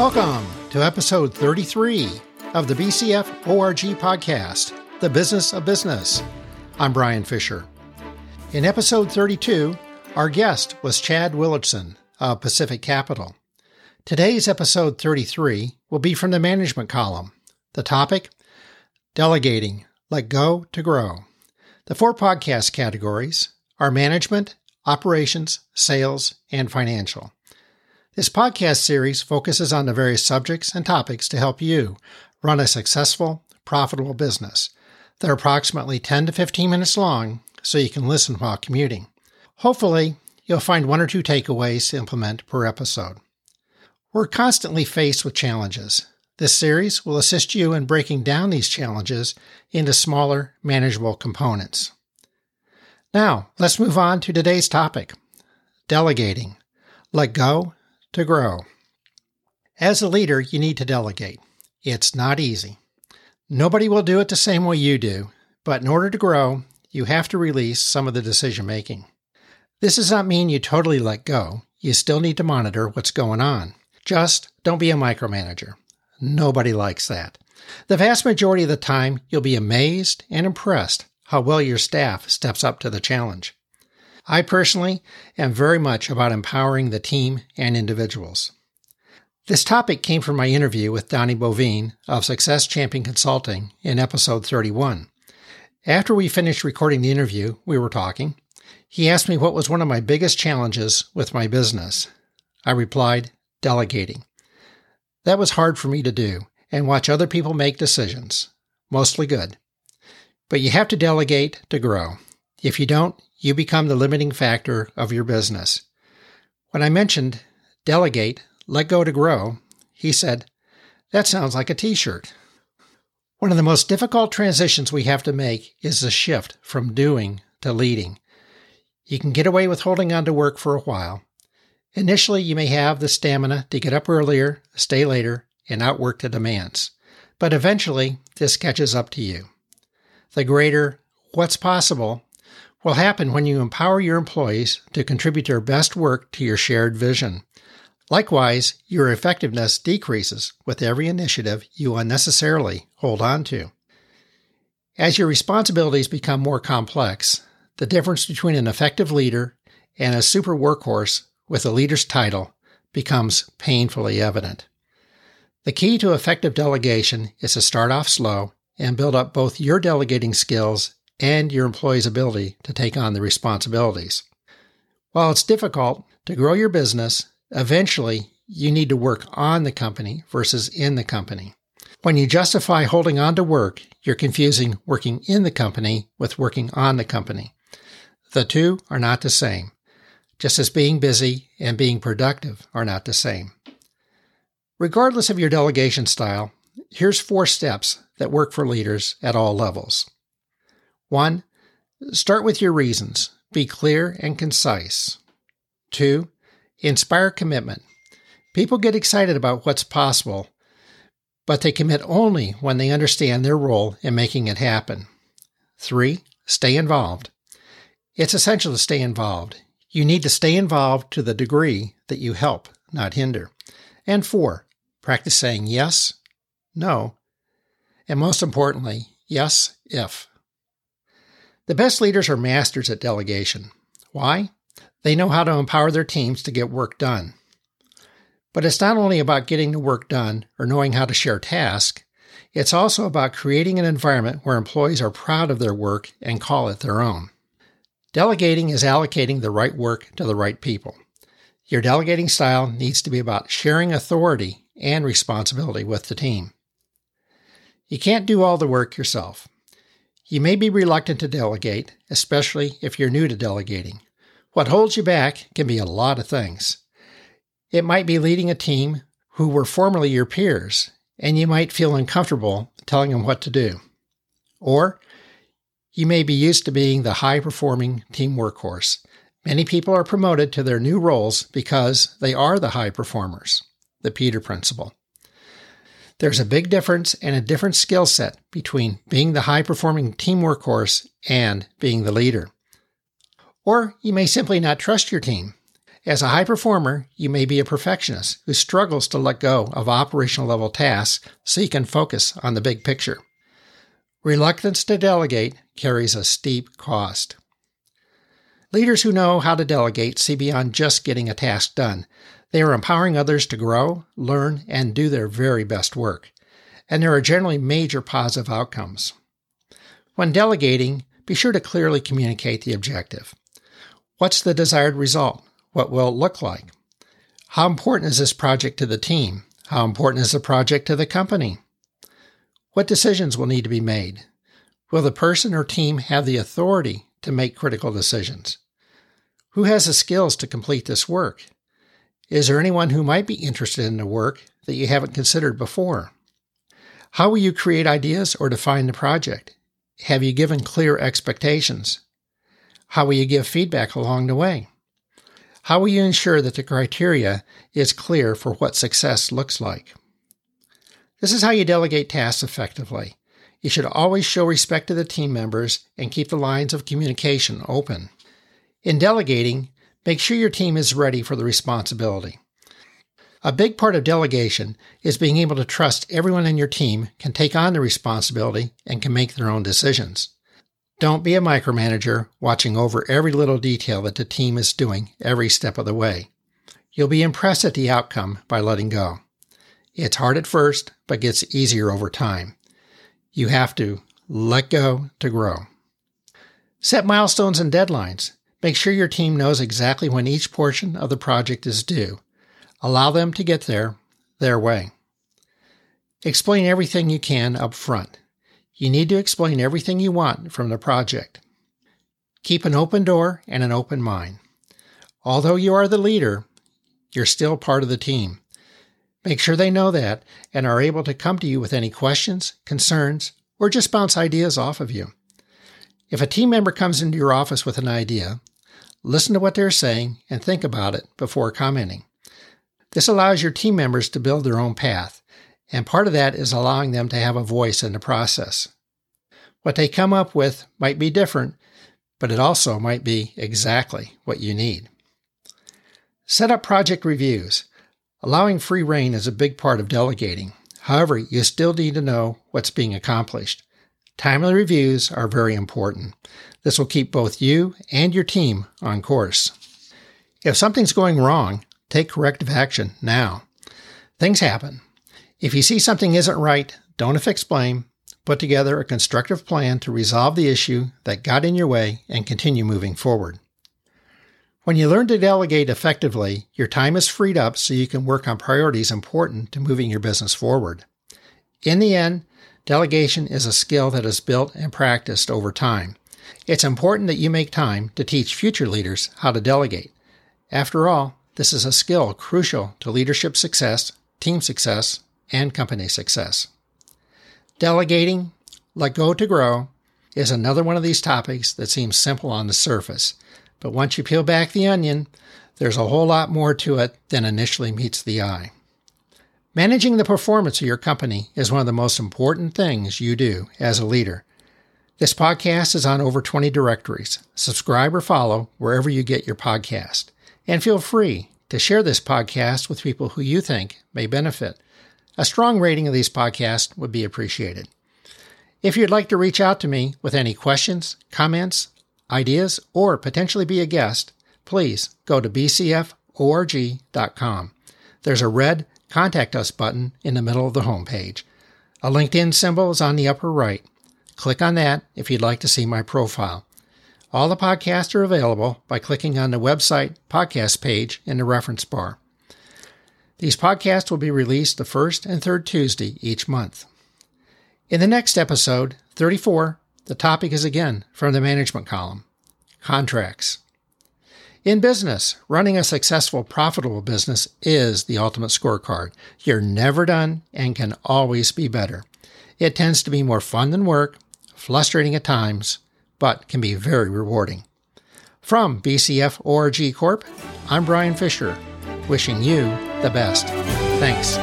Welcome to episode 33 of the BCF ORG podcast, The Business of Business. I'm Brian Fisher. In episode 32, our guest was Chad Willitson of Pacific Capital. Today's episode 33 will be from the management column. The topic Delegating, Let Go to Grow. The four podcast categories are management, operations, sales, and financial. This podcast series focuses on the various subjects and topics to help you run a successful, profitable business. They're approximately 10 to 15 minutes long, so you can listen while commuting. Hopefully, you'll find one or two takeaways to implement per episode. We're constantly faced with challenges. This series will assist you in breaking down these challenges into smaller, manageable components. Now, let's move on to today's topic delegating. Let go to grow. As a leader, you need to delegate. It's not easy. Nobody will do it the same way you do, but in order to grow, you have to release some of the decision making. This does not mean you totally let go. You still need to monitor what's going on. Just don't be a micromanager. Nobody likes that. The vast majority of the time, you'll be amazed and impressed how well your staff steps up to the challenge. I personally am very much about empowering the team and individuals. This topic came from my interview with Donnie Bovine of Success Champion Consulting in episode 31. After we finished recording the interview, we were talking. He asked me what was one of my biggest challenges with my business. I replied, delegating. That was hard for me to do and watch other people make decisions. Mostly good. But you have to delegate to grow. If you don't, you become the limiting factor of your business. When I mentioned delegate, let go to grow, he said, That sounds like a t shirt. One of the most difficult transitions we have to make is the shift from doing to leading. You can get away with holding on to work for a while. Initially, you may have the stamina to get up earlier, stay later, and outwork the demands. But eventually, this catches up to you. The greater what's possible will happen when you empower your employees to contribute their best work to your shared vision. Likewise, your effectiveness decreases with every initiative you unnecessarily hold on to. As your responsibilities become more complex, the difference between an effective leader and a super workhorse with a leader's title becomes painfully evident. The key to effective delegation is to start off slow and build up both your delegating skills and your employee's ability to take on the responsibilities. While it's difficult to grow your business, eventually you need to work on the company versus in the company. When you justify holding on to work, you're confusing working in the company with working on the company. The two are not the same, just as being busy and being productive are not the same. Regardless of your delegation style, here's four steps that work for leaders at all levels. One, start with your reasons. Be clear and concise. Two, inspire commitment. People get excited about what's possible, but they commit only when they understand their role in making it happen. Three, stay involved. It's essential to stay involved. You need to stay involved to the degree that you help, not hinder. And four, practice saying yes, no, and most importantly, yes if. The best leaders are masters at delegation. Why? They know how to empower their teams to get work done. But it's not only about getting the work done or knowing how to share tasks, it's also about creating an environment where employees are proud of their work and call it their own. Delegating is allocating the right work to the right people. Your delegating style needs to be about sharing authority and responsibility with the team. You can't do all the work yourself. You may be reluctant to delegate, especially if you're new to delegating. What holds you back can be a lot of things. It might be leading a team who were formerly your peers, and you might feel uncomfortable telling them what to do. Or you may be used to being the high performing team workhorse. Many people are promoted to their new roles because they are the high performers. The Peter Principle. There's a big difference and a different skill set between being the high performing team workhorse and being the leader. Or you may simply not trust your team. As a high performer, you may be a perfectionist who struggles to let go of operational level tasks so you can focus on the big picture. Reluctance to delegate carries a steep cost. Leaders who know how to delegate see beyond just getting a task done. They are empowering others to grow, learn, and do their very best work. And there are generally major positive outcomes. When delegating, be sure to clearly communicate the objective. What's the desired result? What will it look like? How important is this project to the team? How important is the project to the company? What decisions will need to be made? Will the person or team have the authority to make critical decisions? Who has the skills to complete this work? Is there anyone who might be interested in the work that you haven't considered before? How will you create ideas or define the project? Have you given clear expectations? How will you give feedback along the way? How will you ensure that the criteria is clear for what success looks like? This is how you delegate tasks effectively. You should always show respect to the team members and keep the lines of communication open. In delegating, make sure your team is ready for the responsibility. A big part of delegation is being able to trust everyone in your team can take on the responsibility and can make their own decisions. Don't be a micromanager watching over every little detail that the team is doing every step of the way. You'll be impressed at the outcome by letting go. It's hard at first, but gets easier over time. You have to let go to grow. Set milestones and deadlines. Make sure your team knows exactly when each portion of the project is due Allow them to get there their way. Explain everything you can up front. You need to explain everything you want from the project. Keep an open door and an open mind. Although you are the leader, you're still part of the team. Make sure they know that and are able to come to you with any questions, concerns, or just bounce ideas off of you. If a team member comes into your office with an idea, listen to what they're saying and think about it before commenting. This allows your team members to build their own path, and part of that is allowing them to have a voice in the process. What they come up with might be different, but it also might be exactly what you need. Set up project reviews. Allowing free reign is a big part of delegating. However, you still need to know what's being accomplished. Timely reviews are very important. This will keep both you and your team on course. If something's going wrong, Take corrective action now. Things happen. If you see something isn't right, don't affix blame. Put together a constructive plan to resolve the issue that got in your way and continue moving forward. When you learn to delegate effectively, your time is freed up so you can work on priorities important to moving your business forward. In the end, delegation is a skill that is built and practiced over time. It's important that you make time to teach future leaders how to delegate. After all, this is a skill crucial to leadership success, team success, and company success. Delegating, let go to grow, is another one of these topics that seems simple on the surface, but once you peel back the onion, there's a whole lot more to it than initially meets the eye. Managing the performance of your company is one of the most important things you do as a leader. This podcast is on over 20 directories. Subscribe or follow wherever you get your podcast. And feel free to share this podcast with people who you think may benefit. A strong rating of these podcasts would be appreciated. If you'd like to reach out to me with any questions, comments, ideas, or potentially be a guest, please go to bcforg.com. There's a red Contact Us button in the middle of the homepage. A LinkedIn symbol is on the upper right. Click on that if you'd like to see my profile. All the podcasts are available by clicking on the website podcast page in the reference bar. These podcasts will be released the first and third Tuesday each month. In the next episode, 34, the topic is again from the management column contracts. In business, running a successful, profitable business is the ultimate scorecard. You're never done and can always be better. It tends to be more fun than work, frustrating at times, but can be very rewarding. From BCF ORG Corp, I'm Brian Fisher, wishing you the best. Thanks.